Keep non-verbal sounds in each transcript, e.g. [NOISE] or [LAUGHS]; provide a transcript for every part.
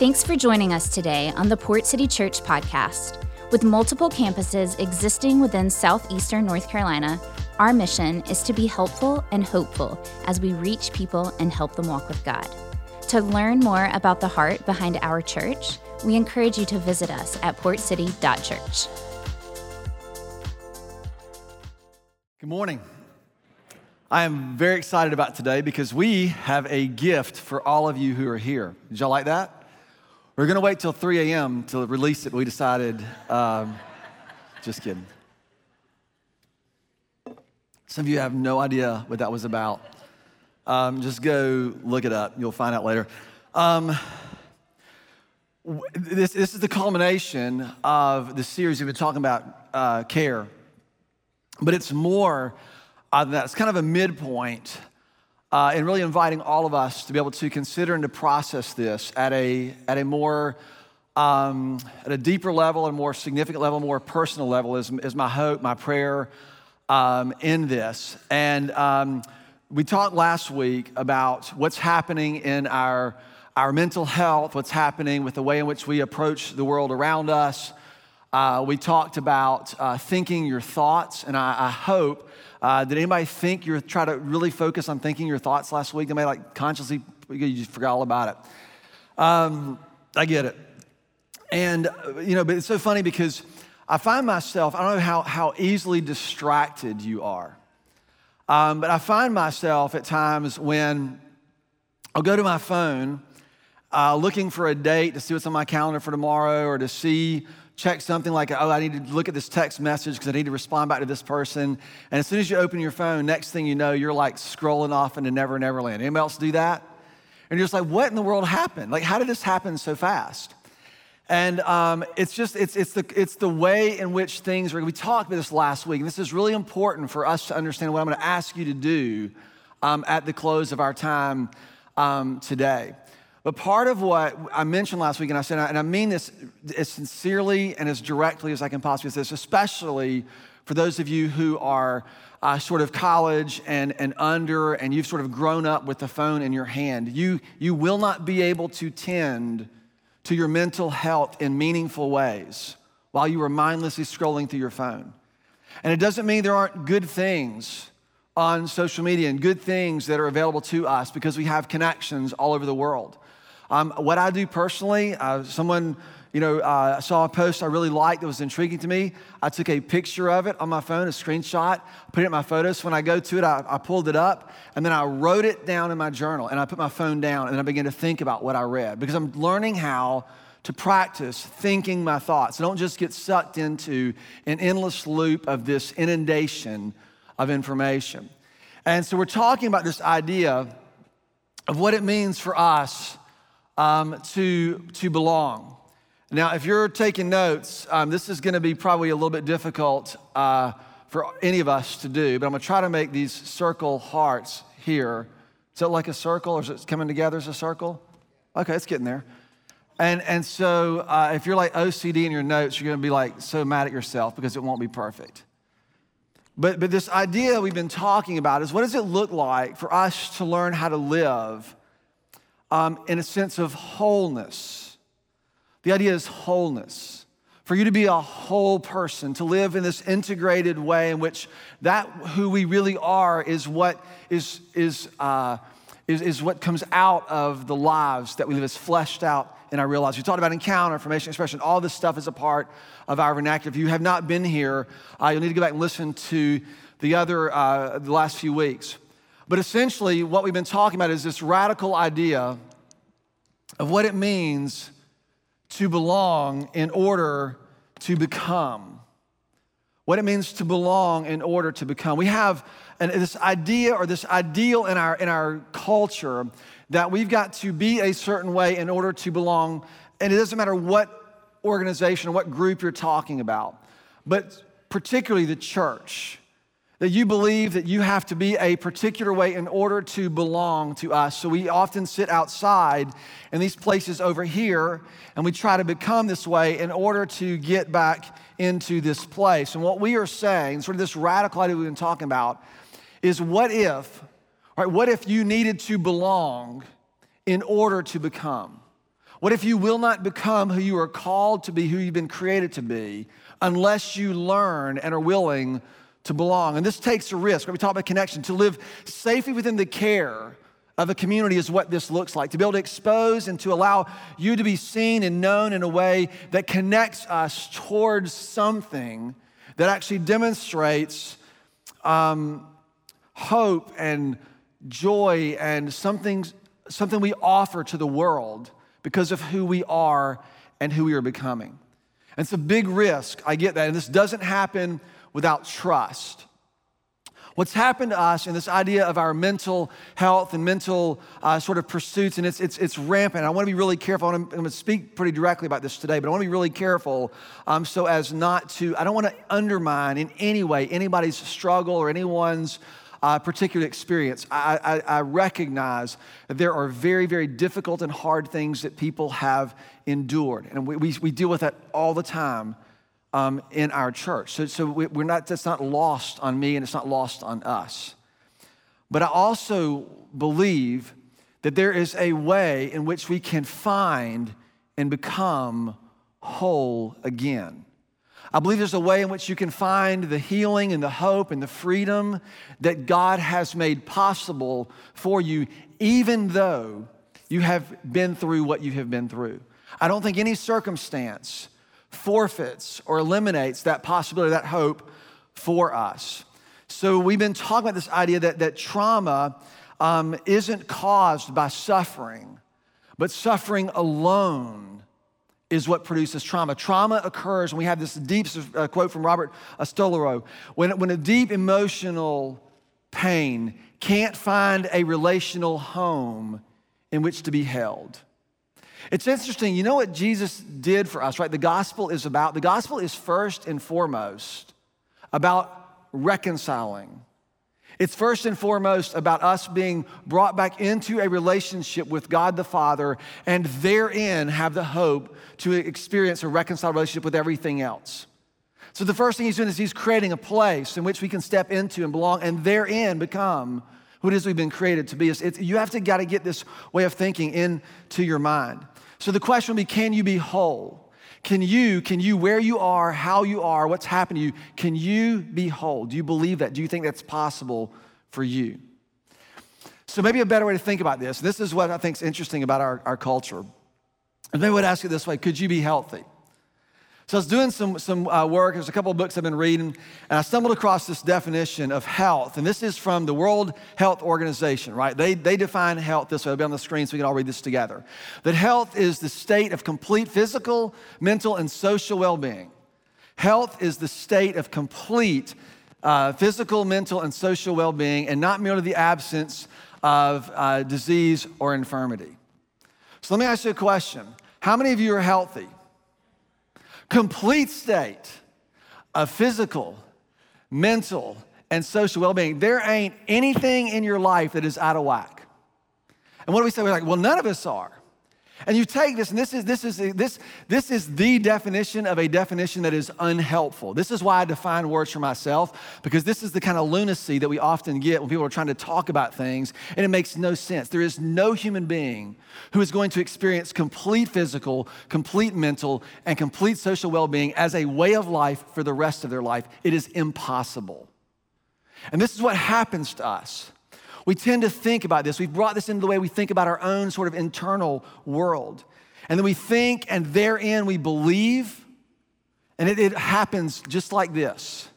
Thanks for joining us today on the Port City Church podcast. With multiple campuses existing within southeastern North Carolina, our mission is to be helpful and hopeful as we reach people and help them walk with God. To learn more about the heart behind our church, we encourage you to visit us at portcity.church. Good morning. I am very excited about today because we have a gift for all of you who are here. Did y'all like that? We're going to wait till 3 a.m. to release it. We decided, um, just kidding. Some of you have no idea what that was about. Um, just go look it up. You'll find out later. Um, this, this is the culmination of the series we've been talking about uh, care, but it's more uh, that's kind of a midpoint uh, and really inviting all of us to be able to consider and to process this at a, at a more um, at a deeper level and more significant level, more personal level is, is my hope, my prayer um, in this. And um, we talked last week about what's happening in our, our mental health, what's happening with the way in which we approach the world around us. Uh, we talked about uh, thinking your thoughts, and I, I hope uh, did anybody think you're try to really focus on thinking your thoughts last week? Anybody like consciously, you just forgot all about it. Um, I get it. And, uh, you know, but it's so funny because I find myself, I don't know how, how easily distracted you are. Um, but I find myself at times when I'll go to my phone uh, looking for a date to see what's on my calendar for tomorrow or to see check something like, oh, I need to look at this text message because I need to respond back to this person. And as soon as you open your phone, next thing you know, you're like scrolling off into Never Never Land. Anybody else do that? And you're just like, what in the world happened? Like, how did this happen so fast? And um, it's just, it's, it's, the, it's the way in which things are. We talked about this last week, and this is really important for us to understand what I'm going to ask you to do um, at the close of our time um, today. But part of what I mentioned last week, and I said, and I mean this as sincerely and as directly as I can possibly say this, especially for those of you who are uh, sort of college and, and under, and you've sort of grown up with the phone in your hand, you, you will not be able to tend to your mental health in meaningful ways while you are mindlessly scrolling through your phone. And it doesn't mean there aren't good things on social media and good things that are available to us because we have connections all over the world. Um, what I do personally, uh, someone you know, uh, saw a post I really liked that was intriguing to me. I took a picture of it on my phone, a screenshot, put it in my photos. When I go to it, I, I, pulled it up, and then I wrote it down in my journal, and I put my phone down, and I began to think about what I read because I'm learning how to practice thinking my thoughts. I don't just get sucked into an endless loop of this inundation of information. And so we're talking about this idea of what it means for us um, to, to belong. Now, if you're taking notes, um, this is going to be probably a little bit difficult uh, for any of us to do, but I'm going to try to make these circle hearts here. Is it like a circle or is it coming together as a circle? Okay, it's getting there. And, and so uh, if you're like OCD in your notes, you're going to be like so mad at yourself because it won't be perfect. But, but this idea we've been talking about is what does it look like for us to learn how to live um, in a sense of wholeness. The idea is wholeness. For you to be a whole person, to live in this integrated way in which that who we really are is what is, is, uh, is, is what comes out of the lives that we live, is fleshed out in our real lives. We talked about encounter, information, expression. All this stuff is a part of our vernacular. If you have not been here, uh, you'll need to go back and listen to the other, uh, the last few weeks. But essentially, what we've been talking about is this radical idea of what it means to belong in order to become. What it means to belong in order to become. We have an, this idea or this ideal in our, in our culture that we've got to be a certain way in order to belong. And it doesn't matter what organization or what group you're talking about, but particularly the church that you believe that you have to be a particular way in order to belong to us. So we often sit outside in these places over here and we try to become this way in order to get back into this place. And what we are saying, sort of this radical idea we've been talking about, is what if, right, what if you needed to belong in order to become? What if you will not become who you are called to be, who you've been created to be, unless you learn and are willing to belong? And this takes a risk. When we talk about connection, to live safely within the care of a community is what this looks like. To be able to expose and to allow you to be seen and known in a way that connects us towards something that actually demonstrates um, hope and joy and something, something we offer to the world because of who we are and who we are becoming. And it's a big risk, I get that. And this doesn't happen without trust. What's happened to us in this idea of our mental health and mental uh, sort of pursuits, and it's, it's, it's rampant. I want to be really careful. I'm going to speak pretty directly about this today, but I want to be really careful um, so as not to, I don't want to undermine in any way anybody's struggle or anyone's uh, particular experience. I, I, I recognize that there are very, very difficult and hard things that people have endured. And we, we, we deal with that all the time um, in our church. So, so we, we're not, that's not lost on me and it's not lost on us. But I also believe that there is a way in which we can find and become whole again. I believe there's a way in which you can find the healing and the hope and the freedom that God has made possible for you, even though you have been through what you have been through. I don't think any circumstance forfeits or eliminates that possibility, that hope for us. So we've been talking about this idea that, that trauma um, isn't caused by suffering, but suffering alone is what produces trauma. Trauma occurs when we have this deep uh, quote from Robert Stolorow when, when a deep emotional pain can't find a relational home in which to be held. It's interesting, you know what Jesus did for us, right? The gospel is about, the gospel is first and foremost about reconciling it's first and foremost about us being brought back into a relationship with God the Father and therein have the hope to experience a reconciled relationship with everything else. So, the first thing he's doing is he's creating a place in which we can step into and belong and therein become who it is we've been created to be. It's, it's, you have to got to get this way of thinking into your mind. So, the question will be can you be whole? Can you, can you, where you are, how you are, what's happened to you, can you be whole? Do you believe that? Do you think that's possible for you? So maybe a better way to think about this, this is what I think is interesting about our, our culture. And I would ask you this way, could you be healthy? So I was doing some, some uh, work. There's a couple of books I've been reading, and I stumbled across this definition of health. And this is from the World Health Organization, right? They, they define health this way. It'll be on the screen so we can all read this together. That health is the state of complete physical, mental, and social well being. Health is the state of complete uh, physical, mental, and social well being, and not merely the absence of uh, disease or infirmity. So let me ask you a question How many of you are healthy? Complete state of physical, mental, and social well being. There ain't anything in your life that is out of whack. And what do we say? We're like, well, none of us are. And you take this, and this is, this, is, this, this is the definition of a definition that is unhelpful. This is why I define words for myself, because this is the kind of lunacy that we often get when people are trying to talk about things, and it makes no sense. There is no human being who is going to experience complete physical, complete mental, and complete social well being as a way of life for the rest of their life. It is impossible. And this is what happens to us. We tend to think about this. We've brought this into the way we think about our own sort of internal world. And then we think, and therein we believe, and it, it happens just like this.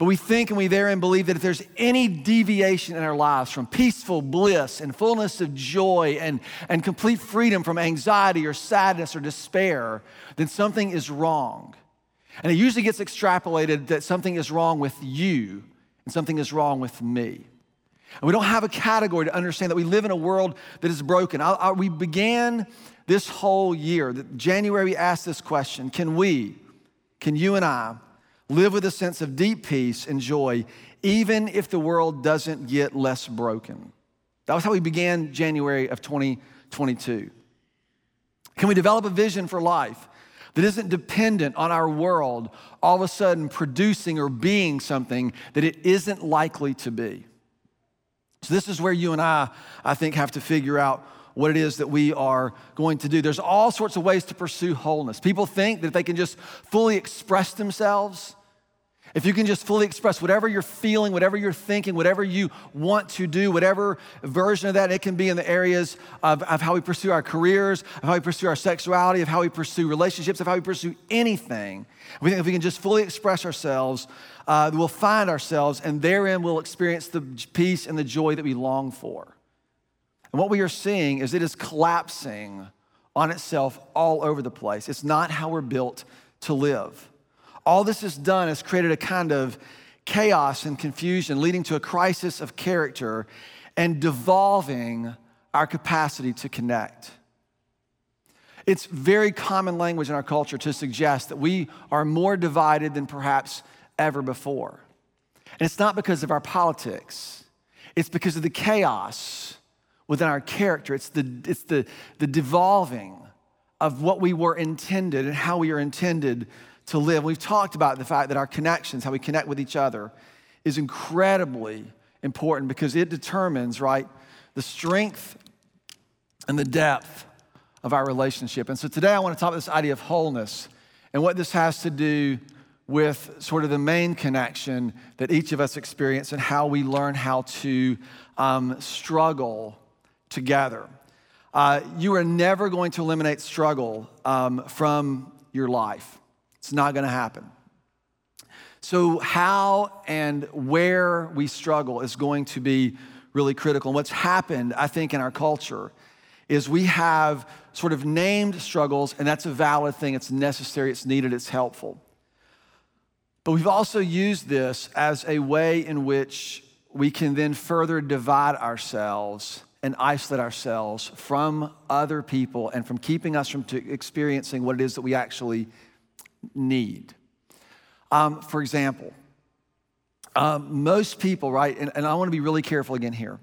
But we think and we therein believe that if there's any deviation in our lives from peaceful bliss and fullness of joy and, and complete freedom from anxiety or sadness or despair, then something is wrong. And it usually gets extrapolated that something is wrong with you and something is wrong with me. And we don't have a category to understand that we live in a world that is broken. I, I, we began this whole year, January, we asked this question Can we, can you and I, live with a sense of deep peace and joy, even if the world doesn't get less broken? That was how we began January of 2022. Can we develop a vision for life that isn't dependent on our world all of a sudden producing or being something that it isn't likely to be? So, this is where you and I, I think, have to figure out what it is that we are going to do. There's all sorts of ways to pursue wholeness. People think that if they can just fully express themselves, if you can just fully express whatever you're feeling, whatever you're thinking, whatever you want to do, whatever version of that, it can be in the areas of, of how we pursue our careers, of how we pursue our sexuality, of how we pursue relationships, of how we pursue anything. We think if we can just fully express ourselves, uh, we'll find ourselves, and therein we'll experience the peace and the joy that we long for. And what we are seeing is it is collapsing on itself all over the place. It's not how we're built to live. All this has done is created a kind of chaos and confusion, leading to a crisis of character and devolving our capacity to connect. It's very common language in our culture to suggest that we are more divided than perhaps ever before. And it's not because of our politics, it's because of the chaos within our character. It's the, it's the, the devolving of what we were intended and how we are intended to live. We've talked about the fact that our connections, how we connect with each other, is incredibly important because it determines, right, the strength and the depth of our relationship. And so today I want to talk about this idea of wholeness and what this has to do with sort of the main connection that each of us experience and how we learn how to um, struggle together. Uh, you are never going to eliminate struggle um, from your life. It's not going to happen. So, how and where we struggle is going to be really critical. And what's happened, I think, in our culture is we have sort of named struggles, and that's a valid thing. It's necessary, it's needed, it's helpful. But we've also used this as a way in which we can then further divide ourselves and isolate ourselves from other people and from keeping us from experiencing what it is that we actually need. Um, for example, um, most people, right, and, and I want to be really careful again here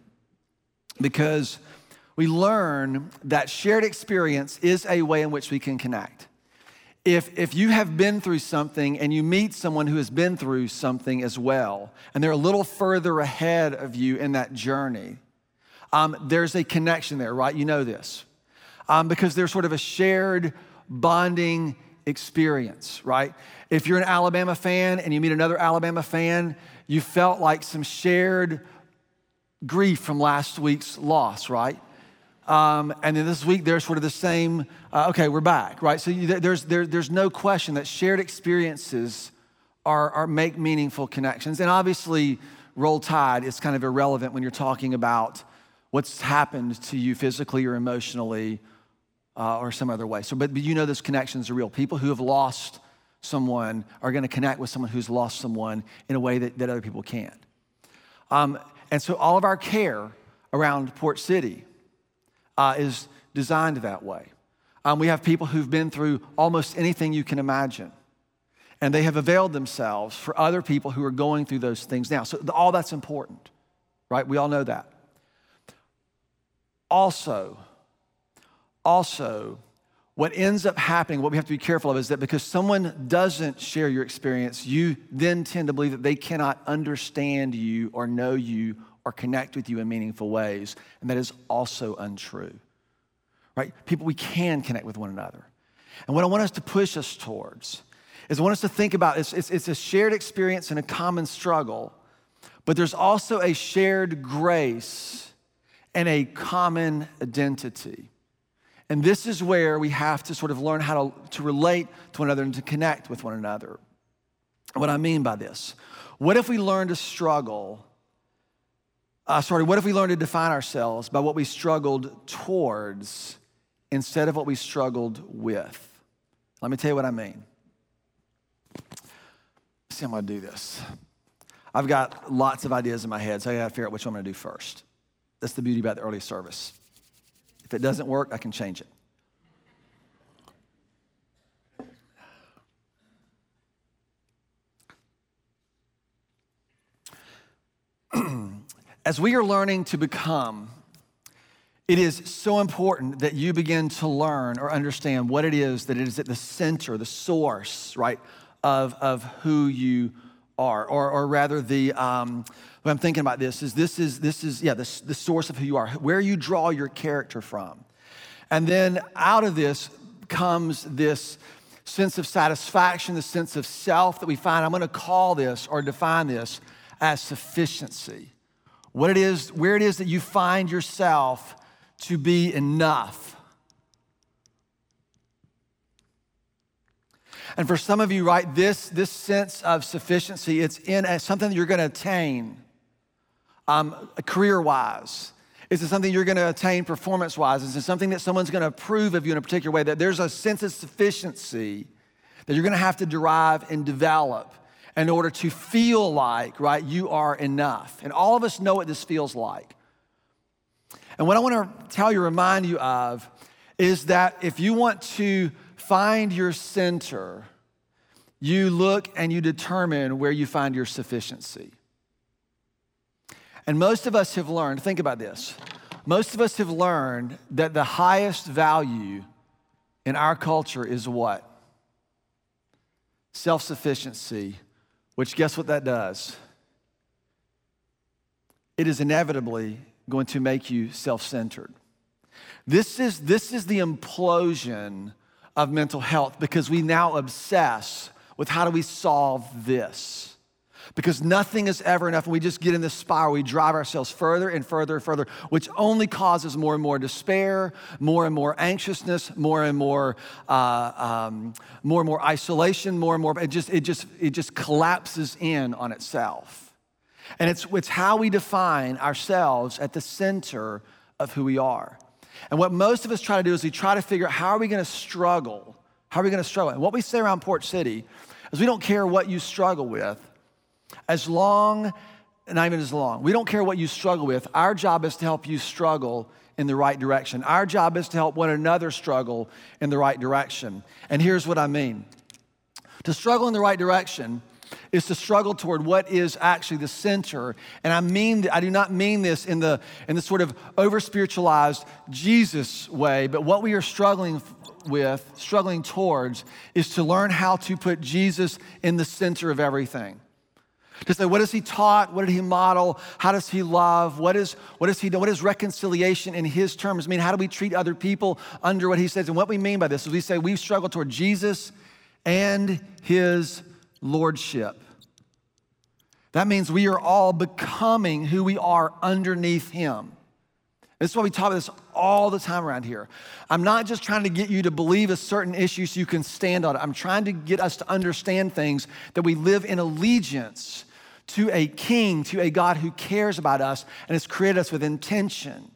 because we learn that shared experience is a way in which we can connect. If, if you have been through something and you meet someone who has been through something as well, and they're a little further ahead of you in that journey, um, there's a connection there, right? You know this. Um, because there's sort of a shared bonding experience, right? If you're an Alabama fan and you meet another Alabama fan, you felt like some shared grief from last week's loss, right? Um, and then this week, there's sort of the same, uh, okay, we're back, right? So you, there's, there, there's no question that shared experiences are, are make meaningful connections. And obviously, roll tide is kind of irrelevant when you're talking about what's happened to you physically or emotionally uh, or some other way. So, but, but you know those connections are real. People who have lost someone are going to connect with someone who's lost someone in a way that, that other people can't. Um, and so all of our care around Port City uh, is designed that way. Um, we have people who've been through almost anything you can imagine. And they have availed themselves for other people who are going through those things now. So, all that's important, right? We all know that. Also, also, what ends up happening, what we have to be careful of, is that because someone doesn't share your experience, you then tend to believe that they cannot understand you or know you or connect with you in meaningful ways. And that is also untrue. Right? People, we can connect with one another. And what I want us to push us towards is I want us to think about it's, it's, it's a shared experience and a common struggle, but there's also a shared grace and a common identity. And this is where we have to sort of learn how to, to relate to one another and to connect with one another. What I mean by this what if we learn to struggle? Uh, sorry, what if we learn to define ourselves by what we struggled towards instead of what we struggled with? Let me tell you what I mean. Let's see, I'm gonna do this. I've got lots of ideas in my head, so I gotta figure out which one I'm gonna do first. That's the beauty about the early service. If it doesn't work, I can change it. [CLEARS THROAT] As we are learning to become, it is so important that you begin to learn or understand what it is that it is at the center, the source, right, of, of who you are, or, or rather, the um, what I'm thinking about this is this is this is yeah the, the source of who you are, where you draw your character from. And then out of this comes this sense of satisfaction, the sense of self that we find. I'm going to call this or define this as sufficiency. What it is, where it is that you find yourself to be enough. And for some of you, right, this, this sense of sufficiency, it's in a, something that you're going to attain um, career wise. Is it something you're going to attain performance wise? Is it something that someone's going to approve of you in a particular way? That there's a sense of sufficiency that you're going to have to derive and develop in order to feel like, right, you are enough. And all of us know what this feels like. And what I want to tell you, remind you of, is that if you want to find your center, you look and you determine where you find your sufficiency. And most of us have learned, think about this. Most of us have learned that the highest value in our culture is what? Self sufficiency, which guess what that does? It is inevitably going to make you self centered. This is, this is the implosion of mental health because we now obsess with how do we solve this because nothing is ever enough. And we just get in this spiral. We drive ourselves further and further and further, which only causes more and more despair, more and more anxiousness, more and more, uh, um, more and more isolation, more and more. It just, it just, it just collapses in on itself. And it's, it's how we define ourselves at the center of who we are. And what most of us try to do is we try to figure out how are we going to struggle? How are we going to struggle? And what we say around Port City is we don't care what you struggle with as long, not even as long, we don't care what you struggle with. Our job is to help you struggle in the right direction. Our job is to help one another struggle in the right direction. And here's what I mean to struggle in the right direction is to struggle toward what is actually the center. And I mean, I do not mean this in the, in the sort of over spiritualized Jesus way, but what we are struggling with, struggling towards, is to learn how to put Jesus in the center of everything. To say, what has he taught? What did he model? How does he love? What is, what is he What is reconciliation in his terms mean? How do we treat other people under what he says? And what we mean by this is we say we struggle toward Jesus and his lordship. That means we are all becoming who we are underneath him. This is why we talk about this all the time around here. I'm not just trying to get you to believe a certain issue so you can stand on it. I'm trying to get us to understand things that we live in allegiance to a king, to a God who cares about us and has created us with intention.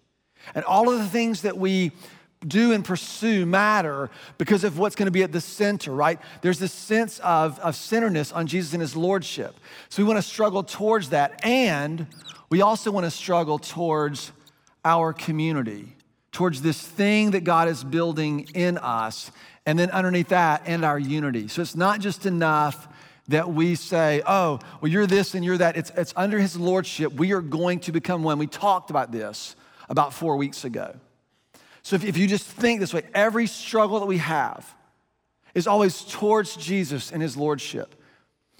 And all of the things that we do and pursue matter because of what's going to be at the center, right? There's this sense of, of centeredness on Jesus and his lordship. So we want to struggle towards that. And we also want to struggle towards our community, towards this thing that God is building in us. And then underneath that, and our unity. So it's not just enough that we say, oh, well, you're this and you're that. It's, it's under his lordship. We are going to become one. We talked about this about four weeks ago. So if, if you just think this way, every struggle that we have is always towards Jesus and his lordship.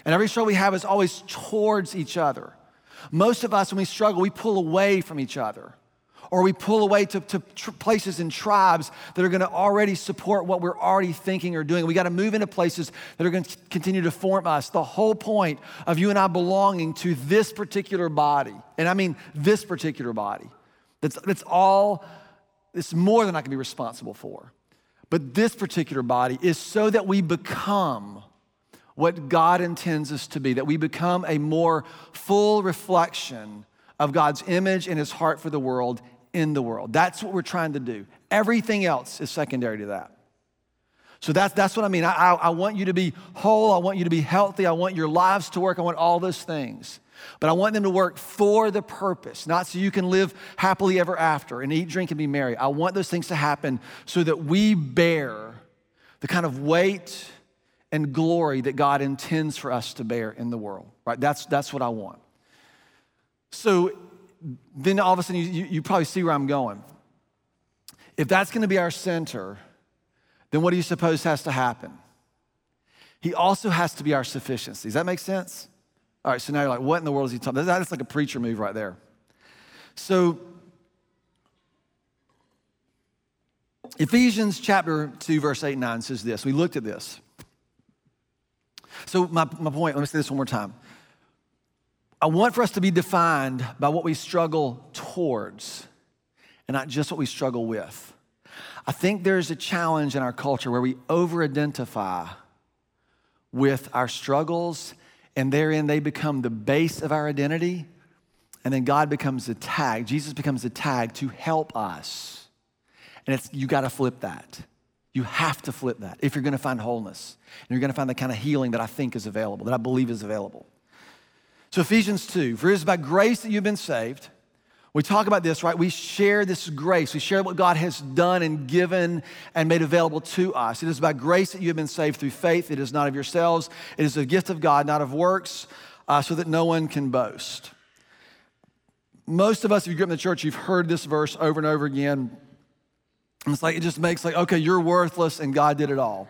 And every struggle we have is always towards each other. Most of us, when we struggle, we pull away from each other or we pull away to, to tr- places and tribes that are going to already support what we're already thinking or doing. We got to move into places that are going to continue to form us. The whole point of you and I belonging to this particular body, and I mean this particular body, that's, that's all, it's more than I can be responsible for. But this particular body is so that we become what God intends us to be, that we become a more full reflection of God's image and his heart for the world in the world. That's what we're trying to do. Everything else is secondary to that. So that's, that's what I mean. I, I, I, want you to be whole. I want you to be healthy. I want your lives to work. I want all those things. But I want them to work for the purpose, not so you can live happily ever after and eat, drink, and be merry. I want those things to happen so that we bear the kind of weight and glory that God intends for us to bear in the world, right? That's, that's what I want. So then all of a sudden you, you, you probably see where I'm going. If that's going to be our center, then what do you suppose has to happen? He also has to be our sufficiency. Does that make sense? All right, so now you're like, what in the world is he talking about? That's like a preacher move right there. So, Ephesians chapter 2, verse 8 and 9 says this. We looked at this. So, my, my point, let me say this one more time. I want for us to be defined by what we struggle towards and not just what we struggle with. I think there's a challenge in our culture where we over identify with our struggles, and therein they become the base of our identity. And then God becomes the tag, Jesus becomes the tag to help us. And it's you got to flip that. You have to flip that if you're going to find wholeness. And you're going to find the kind of healing that I think is available, that I believe is available. So, Ephesians 2 For it is by grace that you've been saved. We talk about this, right? We share this grace. We share what God has done and given and made available to us. It is by grace that you have been saved through faith. It is not of yourselves, it is a gift of God, not of works, uh, so that no one can boast. Most of us, if you grew up in the church, you've heard this verse over and over again. It's like, it just makes like, okay, you're worthless and God did it all.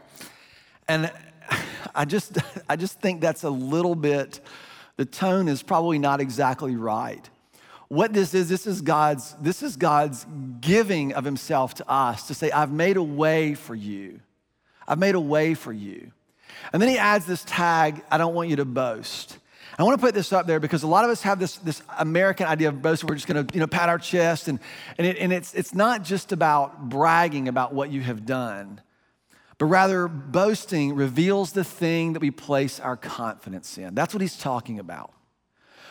And [LAUGHS] I just, [LAUGHS] I just think that's a little bit, the tone is probably not exactly right. What this is, this is God's, this is God's giving of himself to us to say, I've made a way for you. I've made a way for you. And then he adds this tag, I don't want you to boast. I want to put this up there because a lot of us have this, this American idea of boasting. We're just going to you know, pat our chest. And, and, it, and it's, it's not just about bragging about what you have done, but rather boasting reveals the thing that we place our confidence in. That's what he's talking about.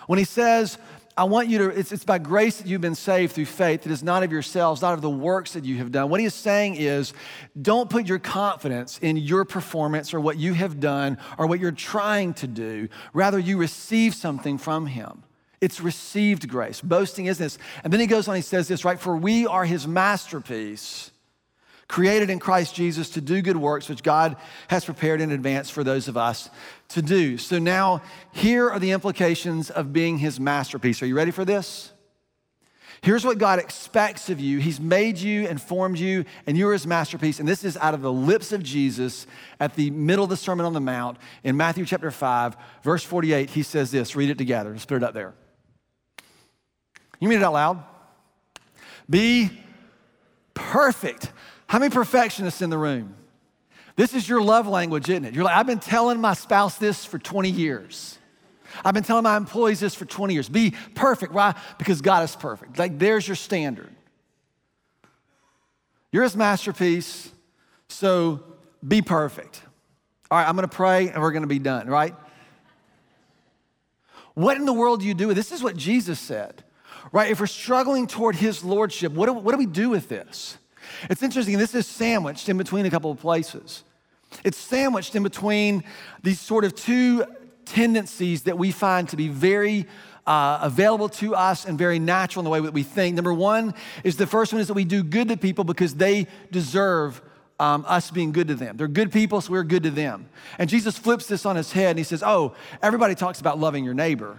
When he says, I want you to, it's, it's by grace that you've been saved through faith. It is not of yourselves, not of the works that you have done. What he is saying is, don't put your confidence in your performance or what you have done or what you're trying to do. Rather, you receive something from him. It's received grace. Boasting is this. And then he goes on, he says this, right? For we are his masterpiece created in Christ Jesus to do good works, which God has prepared in advance for those of us to do. So now, here are the implications of being his masterpiece. Are you ready for this? Here's what God expects of you. He's made you and formed you, and you're his masterpiece. And this is out of the lips of Jesus at the middle of the Sermon on the Mount in Matthew chapter 5, verse 48. He says this read it together. Let's put it up there. You read it out loud. Be perfect how many perfectionists in the room? This is your love language, isn't it? You're like, I've been telling my spouse this for 20 years. I've been telling my employees this for 20 years. Be perfect. Why? Because God is perfect. Like, there's your standard. You're his masterpiece, so be perfect. All right, I'm gonna pray and we're gonna be done, right? What in the world do you do with this? is what Jesus said, right? If we're struggling toward his lordship, what do, what do we do with this? It's interesting, this is sandwiched in between a couple of places. It's sandwiched in between these sort of two tendencies that we find to be very uh, available to us and very natural in the way that we think. Number one is the first one is that we do good to people because they deserve um, us being good to them. They're good people, so we're good to them. And Jesus flips this on his head and he says, Oh, everybody talks about loving your neighbor.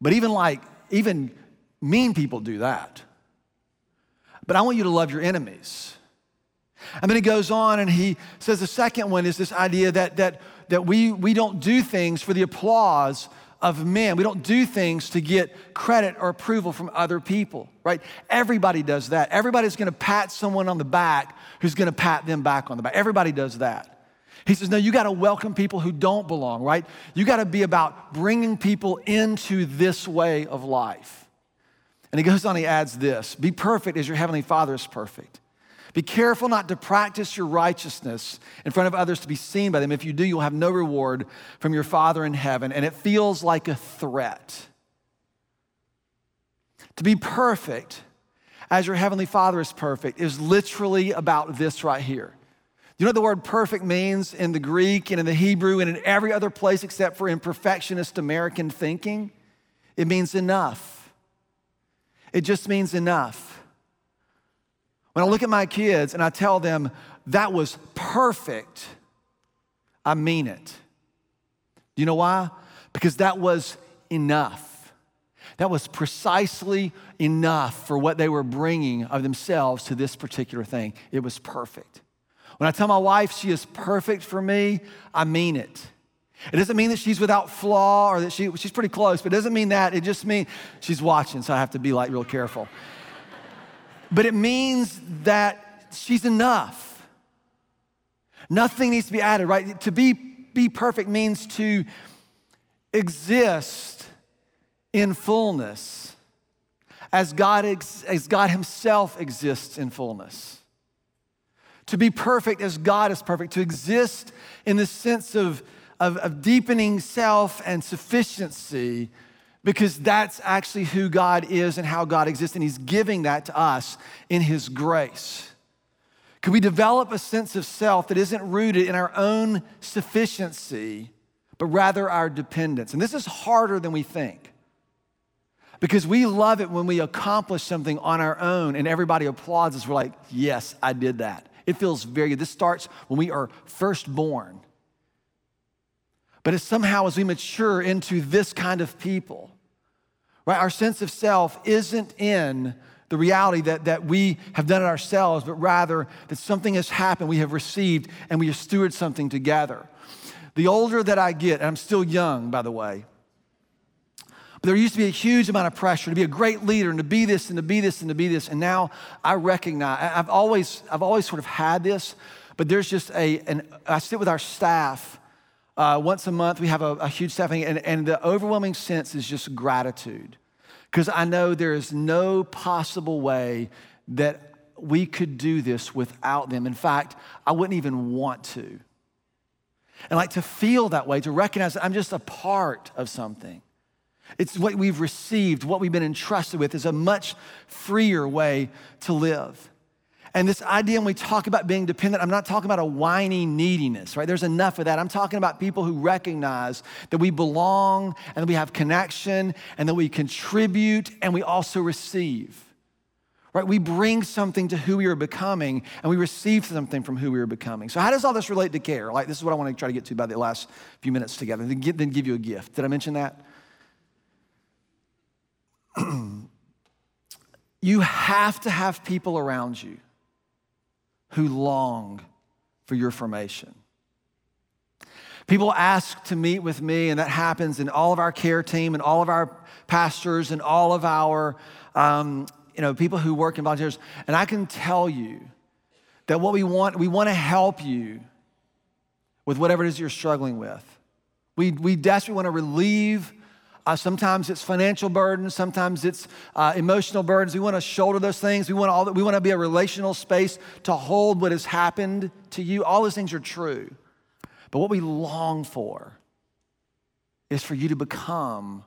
But even like, even mean people do that but I want you to love your enemies. And then he goes on and he says the second one is this idea that, that, that we, we don't do things for the applause of men. We don't do things to get credit or approval from other people, right? Everybody does that. Everybody's gonna pat someone on the back who's gonna pat them back on the back. Everybody does that. He says, No, you gotta welcome people who don't belong, right? You gotta be about bringing people into this way of life. And he goes on, he adds this Be perfect as your heavenly Father is perfect. Be careful not to practice your righteousness in front of others to be seen by them. If you do, you'll have no reward from your Father in heaven. And it feels like a threat. To be perfect as your heavenly Father is perfect is literally about this right here. You know what the word perfect means in the Greek and in the Hebrew and in every other place except for in perfectionist American thinking? It means enough. It just means enough. When I look at my kids and I tell them that was perfect, I mean it. Do you know why? Because that was enough. That was precisely enough for what they were bringing of themselves to this particular thing. It was perfect. When I tell my wife she is perfect for me, I mean it. It doesn't mean that she's without flaw or that she, she's pretty close, but it doesn't mean that. It just means she's watching, so I have to be like real careful. but it means that she's enough. Nothing needs to be added, right? To be, be perfect means to exist in fullness as God, as God Himself exists in fullness. To be perfect as God is perfect, to exist in the sense of, of, of deepening self and sufficiency, because that's actually who God is and how God exists, and He's giving that to us in His grace. Can we develop a sense of self that isn't rooted in our own sufficiency, but rather our dependence? And this is harder than we think. Because we love it when we accomplish something on our own and everybody applauds us. We're like, yes, I did that. It feels very good. This starts when we are first born. But it's somehow as we mature into this kind of people, right? Our sense of self isn't in the reality that, that we have done it ourselves, but rather that something has happened, we have received, and we have stewarded something together. The older that I get, and I'm still young, by the way, but there used to be a huge amount of pressure to be a great leader and to be this and to be this and to be this. And now I recognize, I've always, I've always sort of had this, but there's just a, and I sit with our staff uh, once a month. We have a, a huge staff and, and the overwhelming sense is just gratitude. Because I know there is no possible way that we could do this without them. In fact, I wouldn't even want to. And like to feel that way, to recognize that I'm just a part of something. It's what we've received, what we've been entrusted with, is a much freer way to live. And this idea when we talk about being dependent, I'm not talking about a whiny neediness, right? There's enough of that. I'm talking about people who recognize that we belong and that we have connection and that we contribute and we also receive. Right? We bring something to who we are becoming and we receive something from who we are becoming. So, how does all this relate to care? Like, this is what I want to try to get to by the last few minutes together. Then give, then give you a gift. Did I mention that? [CLEARS THROAT] you have to have people around you who long for your formation. People ask to meet with me, and that happens in all of our care team and all of our pastors and all of our um, you know, people who work in volunteers. And I can tell you that what we want, we want to help you with whatever it is you're struggling with. We, we desperately want to relieve uh, sometimes it's financial burdens, sometimes it's uh, emotional burdens. We want to shoulder those things. We want, all, we want to be a relational space to hold what has happened to you. All those things are true. But what we long for is for you to become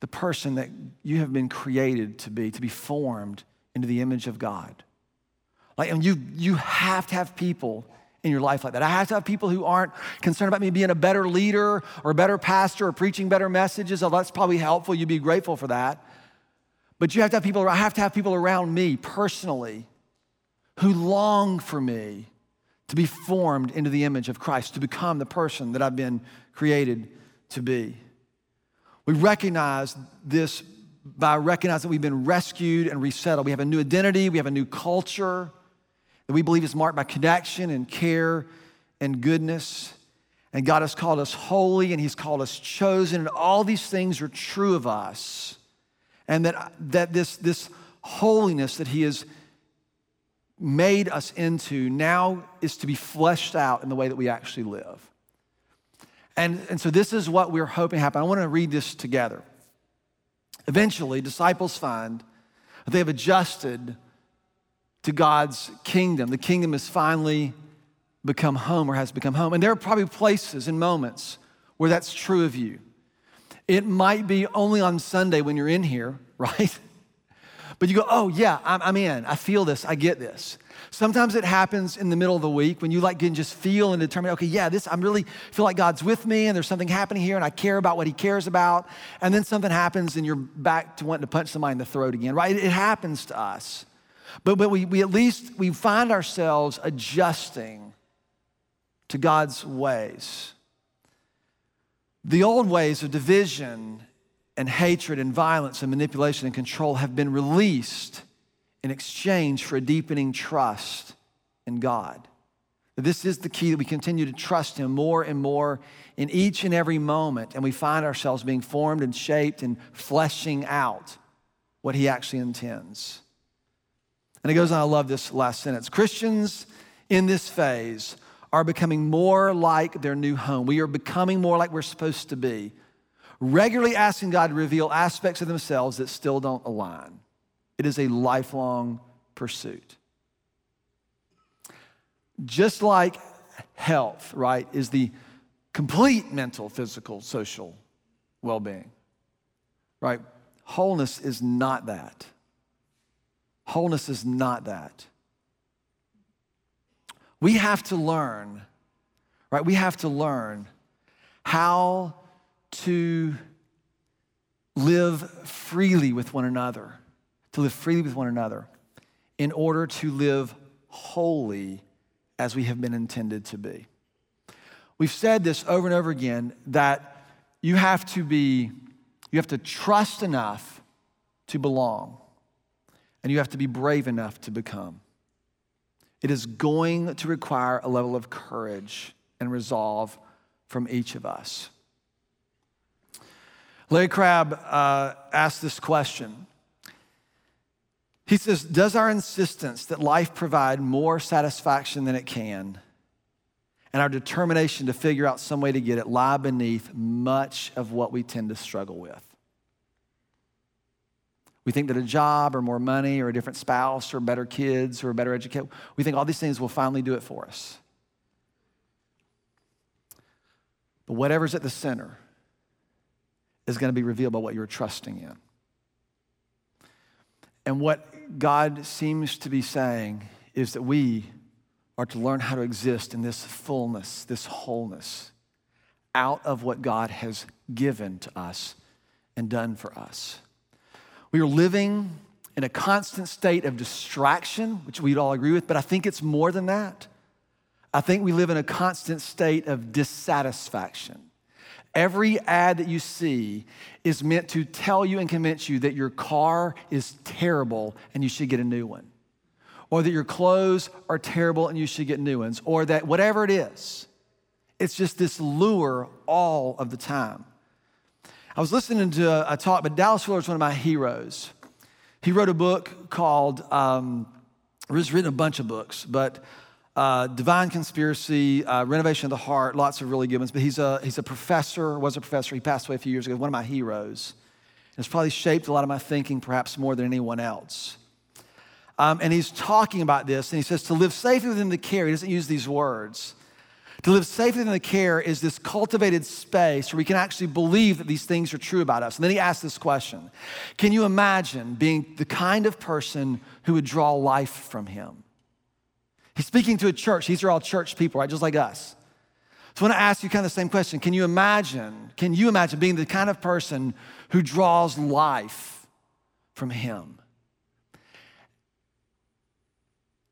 the person that you have been created to be, to be formed into the image of God. Like, and you, you have to have people in your life like that. I have to have people who aren't concerned about me being a better leader or a better pastor or preaching better messages. Although that's probably helpful. You'd be grateful for that. But you have to have people, I have to have people around me personally who long for me to be formed into the image of Christ, to become the person that I've been created to be. We recognize this by recognizing that we've been rescued and resettled. We have a new identity, we have a new culture that we believe is marked by connection and care and goodness. And God has called us holy and He's called us chosen, and all these things are true of us. And that, that this, this holiness that He has made us into now is to be fleshed out in the way that we actually live. And, and so, this is what we're hoping happen. I want to read this together. Eventually, disciples find they have adjusted to God's kingdom. The kingdom has finally become home or has become home. And there are probably places and moments where that's true of you. It might be only on Sunday when you're in here, [LAUGHS] right? But you go, oh, yeah, I'm, I'm in. I feel this. I get this. Sometimes it happens in the middle of the week when you like can just feel and determine, okay, yeah, this, I'm really feel like God's with me and there's something happening here and I care about what he cares about. And then something happens and you're back to wanting to punch somebody in the throat again, right? It, it happens to us. But, but we, we at least, we find ourselves adjusting to God's ways. The old ways of division and hatred and violence and manipulation and control have been released in exchange for a deepening trust in God. This is the key that we continue to trust Him more and more in each and every moment, and we find ourselves being formed and shaped and fleshing out what He actually intends. And it goes on, I love this last sentence. Christians in this phase are becoming more like their new home. We are becoming more like we're supposed to be, regularly asking God to reveal aspects of themselves that still don't align. It is a lifelong pursuit. Just like health, right, is the complete mental, physical, social well being, right? Wholeness is not that. Wholeness is not that. We have to learn, right? We have to learn how to live freely with one another, to live freely with one another in order to live holy as we have been intended to be. We've said this over and over again that you have to be, you have to trust enough to belong, and you have to be brave enough to become. It is going to require a level of courage and resolve from each of us. Larry Crabb uh, asked this question. He says, Does our insistence that life provide more satisfaction than it can, and our determination to figure out some way to get it, lie beneath much of what we tend to struggle with? We think that a job or more money or a different spouse or better kids or a better education, we think all these things will finally do it for us. But whatever's at the center is going to be revealed by what you're trusting in. And what God seems to be saying is that we are to learn how to exist in this fullness, this wholeness, out of what God has given to us and done for us. We are living in a constant state of distraction, which we'd all agree with, but I think it's more than that. I think we live in a constant state of dissatisfaction. Every ad that you see is meant to tell you and convince you that your car is terrible and you should get a new one, or that your clothes are terrible and you should get new ones, or that whatever it is, it's just this lure all of the time. I was listening to a, talk, but Dallas Willard is one of my heroes. He wrote a book called, um, he's written a bunch of books, but uh, Divine Conspiracy, uh, Renovation of the Heart, lots of really good ones. But he's a, he's a professor, was a professor. He passed away a few years ago, one of my heroes. It's probably shaped a lot of my thinking, perhaps more than anyone else. Um, and he's talking about this, and he says to live safely within the care, he doesn't use these words, to live safely in the care is this cultivated space where we can actually believe that these things are true about us. And then he asks this question Can you imagine being the kind of person who would draw life from him? He's speaking to a church. These are all church people, right? Just like us. So I want to ask you kind of the same question. Can you imagine, can you imagine being the kind of person who draws life from him?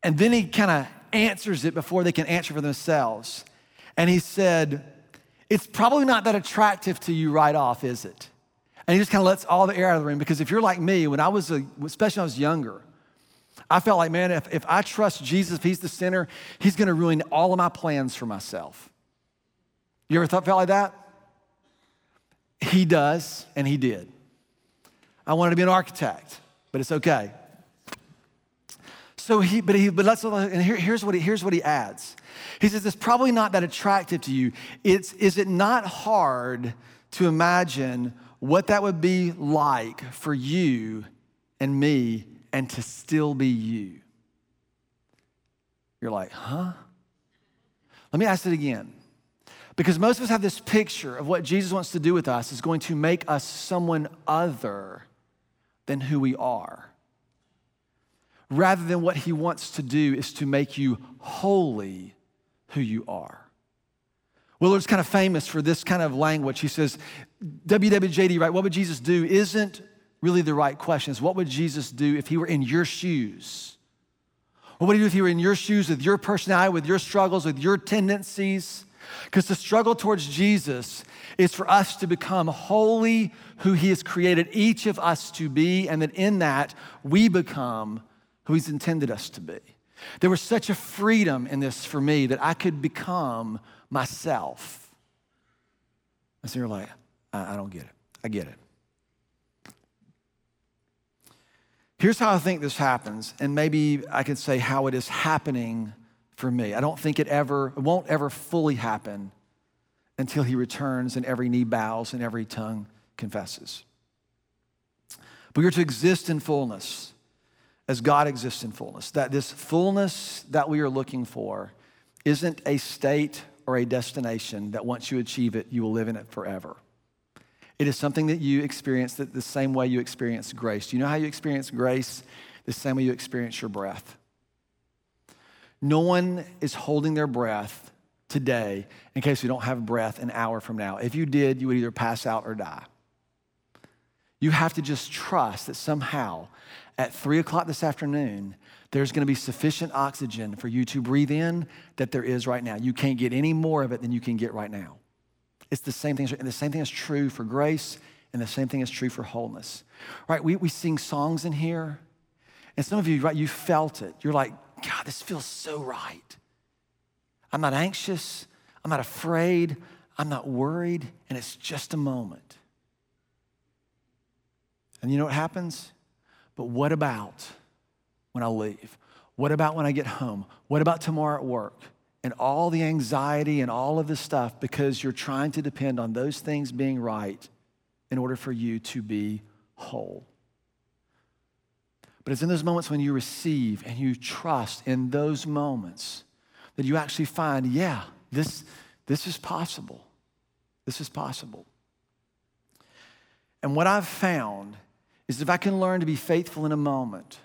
And then he kind of answers it before they can answer for themselves. And he said, It's probably not that attractive to you right off, is it? And he just kind of lets all the air out of the room because if you're like me, when I was, a, especially when I was younger, I felt like, man, if, if I trust Jesus, if he's the center, he's gonna ruin all of my plans for myself. You ever thought, felt like that? He does, and he did. I wanted to be an architect, but it's okay. So he, but he, but let's, and here, here's what he, here's what he adds. He says, it's probably not that attractive to you. It's, is it not hard to imagine what that would be like for you and me and to still be you? You're like, huh? Let me ask it again. Because most of us have this picture of what Jesus wants to do with us is going to make us someone other than who we are rather than what he wants to do is to make you wholly who you are. Willard's kind of famous for this kind of language. He says, WWJD, right? What would Jesus do? Isn't really the right question. Is what would Jesus do if he were in your shoes? What would he do if he were in your shoes with your personality, with your struggles, with your tendencies? Because the struggle towards Jesus is for us to become wholly who he has created each of us to be, and that in that we become who He's intended us to be. There was such a freedom in this for me that I could become myself. And so you're like, I, I don't get it. I get it. Here's how I think this happens, and maybe I could say how it is happening for me. I don't think it ever, it won't ever fully happen until he returns and every knee bows and every tongue confesses. But you're to exist in fullness as God exists in fullness. That this fullness that we are looking for isn't a state or a destination that once you achieve it, you will live in it forever. It is something that you experience the same way you experience grace. Do you know how you experience grace? The same way you experience your breath. No one is holding their breath today in case we don't have breath an hour from now. If you did, you would either pass out or die. You have to just trust that somehow at three o'clock this afternoon, there's going to be sufficient oxygen for you to breathe in that there is right now. You can't get any more of it than you can get right now. It's the same thing, and the same thing is true for grace, and the same thing is true for wholeness. Right? We, we sing songs in here, and some of you, right, you felt it. You're like, God, this feels so right. I'm not anxious, I'm not afraid, I'm not worried, and it's just a moment. And you know what happens? But what about when I leave? What about when I get home? What about tomorrow at work? and all the anxiety and all of this stuff because you're trying to depend on those things being right in order for you to be whole. But it's in those moments when you receive and you trust in those moments that you actually find, yeah, this, this is possible. This is possible. And what I've found is if I can learn to be faithful in a moment,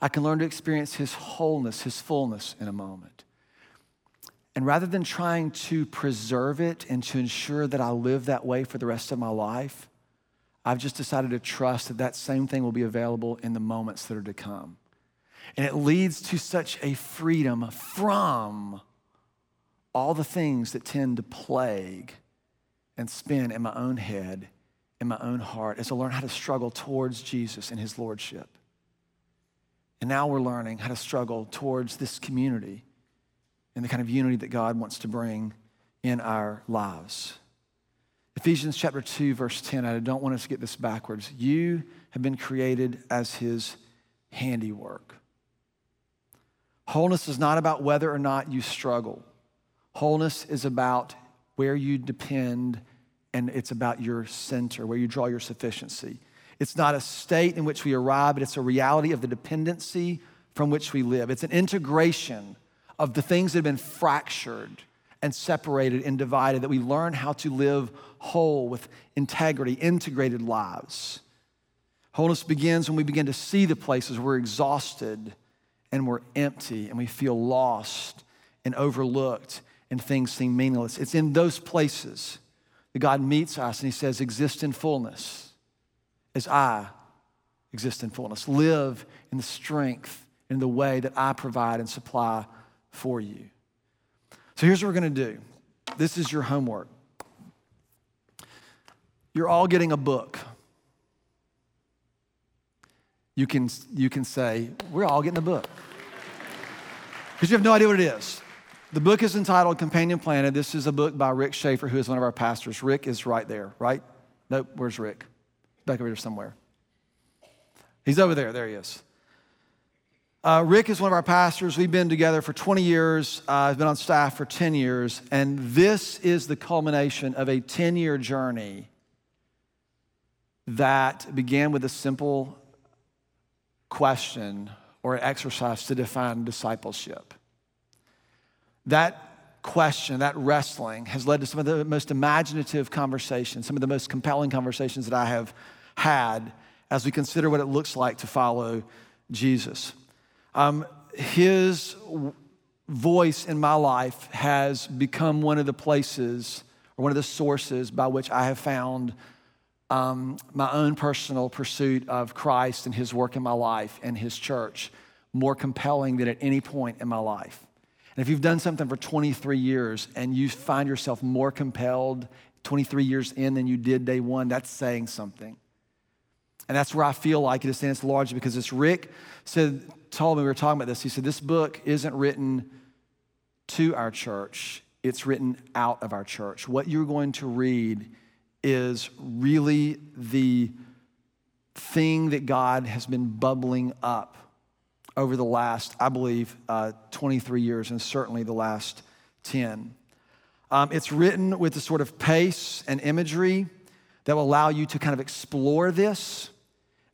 I can learn to experience His wholeness, His fullness in a moment. And rather than trying to preserve it and to ensure that I live that way for the rest of my life, I've just decided to trust that that same thing will be available in the moments that are to come. And it leads to such a freedom from all the things that tend to plague and spin in my own head, in my own heart, is to learn how to struggle towards Jesus and his lordship. And now we're learning how to struggle towards this community and the kind of unity that God wants to bring in our lives. Ephesians chapter 2, verse 10, I don't want us to get this backwards. You have been created as his handiwork. Wholeness is not about whether or not you struggle. Wholeness is about where you depend and it's about your center, where you draw your sufficiency. It's not a state in which we arrive, but it's a reality of the dependency from which we live. It's an integration of the things that have been fractured and separated and divided, that we learn how to live whole with integrity, integrated lives. Wholeness begins when we begin to see the places we're exhausted and we're empty and we feel lost and overlooked and things seem meaningless. It's in those places that God meets us and He says, Exist in fullness as I exist in fullness. Live in the strength, in the way that I provide and supply for you. So here's what we're going to do this is your homework. You're all getting a book. You can, you can say, We're all getting a book. Because you have no idea what it is. The book is entitled Companion Planet. This is a book by Rick Schaefer, who is one of our pastors. Rick is right there, right? Nope, where's Rick? Back over here somewhere. He's over there. There he is. Uh, Rick is one of our pastors. We've been together for 20 years. Uh, I've been on staff for 10 years. And this is the culmination of a 10 year journey that began with a simple question or an exercise to define discipleship. That question, that wrestling, has led to some of the most imaginative conversations, some of the most compelling conversations that I have had as we consider what it looks like to follow Jesus. Um, his voice in my life has become one of the places or one of the sources by which I have found um, my own personal pursuit of Christ and his work in my life and his church more compelling than at any point in my life. And if you've done something for 23 years and you find yourself more compelled 23 years in than you did day one, that's saying something. And that's where I feel like it stands largely because this Rick said, told me we were talking about this. He said, This book isn't written to our church, it's written out of our church. What you're going to read is really the thing that God has been bubbling up over the last, I believe, uh, 23 years, and certainly the last 10. Um, it's written with a sort of pace and imagery that will allow you to kind of explore this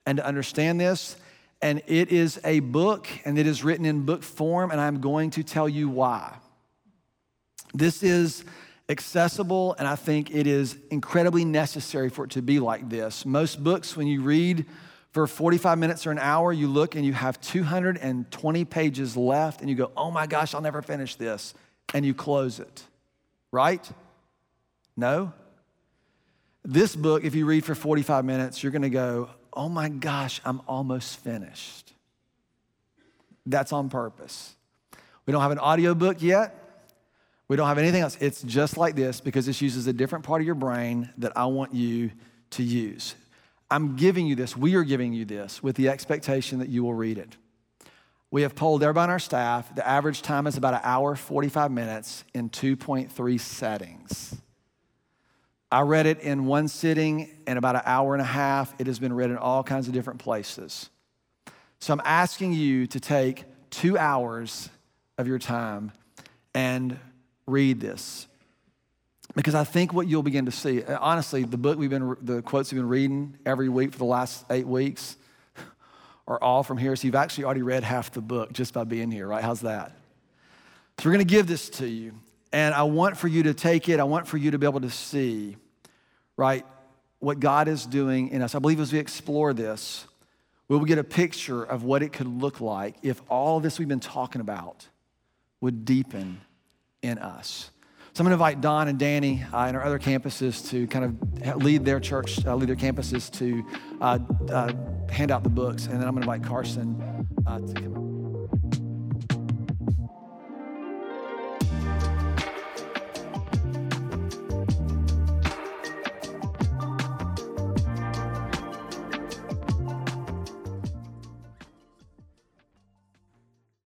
and to understand this. And it is a book, and it is written in book form, and I'm going to tell you why. This is accessible, and I think it is incredibly necessary for it to be like this. Most books, when you read for 45 minutes or an hour, you look and you have 220 pages left, and you go, oh my gosh, I'll never finish this. And you close it, right? No? This book, if you read for 45 minutes, you're gonna go, oh my gosh, I'm almost finished. That's on purpose. We don't have an audiobook yet. We don't have anything else. It's just like this because this uses a different part of your brain that I want you to use. I'm giving you this, we are giving you this with the expectation that you will read it. We have polled everybody on our staff. The average time is about an hour, 45 minutes in 2.3 settings. I read it in one sitting in about an hour and a half. It has been read in all kinds of different places. So I'm asking you to take two hours of your time and read this because I think what you'll begin to see, uh, honestly, the book we've been, the quotes we've been reading every week for the last eight weeks [LAUGHS] are all from here. So you've actually already read half the book just by being here, right? How's that? So we're going to give this to you. And I want for you to take it, I want for you to be able to see, right, what God is doing in us. I believe as we explore this, we will get a picture of what it could look like if all this we've been talking about would deepen in us. So I'm going to invite Don and Danny uh, and our other campuses to kind of lead their church, uh, lead their campuses to uh, uh hand out the books. And then I'm going to invite Carson uh, to come up.